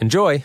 Enjoy!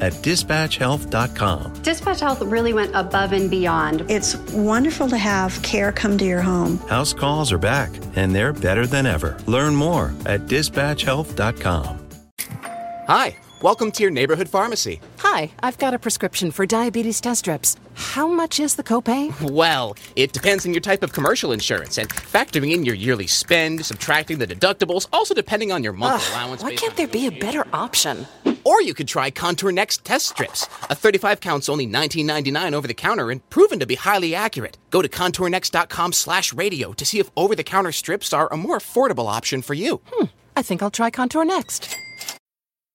at dispatchhealth.com. Dispatch Health really went above and beyond. It's wonderful to have care come to your home. House calls are back, and they're better than ever. Learn more at dispatchhealth.com. Hi, welcome to your neighborhood pharmacy. Hi, I've got a prescription for diabetes test strips. How much is the copay? Well, it depends on your type of commercial insurance and factoring in your yearly spend, subtracting the deductibles, also depending on your monthly Ugh, allowance. Why can't there be a better option? Or you could try Contour Next test strips. A 35 count's only $19.99 over the counter and proven to be highly accurate. Go to contournext.com slash radio to see if over-the-counter strips are a more affordable option for you. Hmm, I think I'll try Contour Next.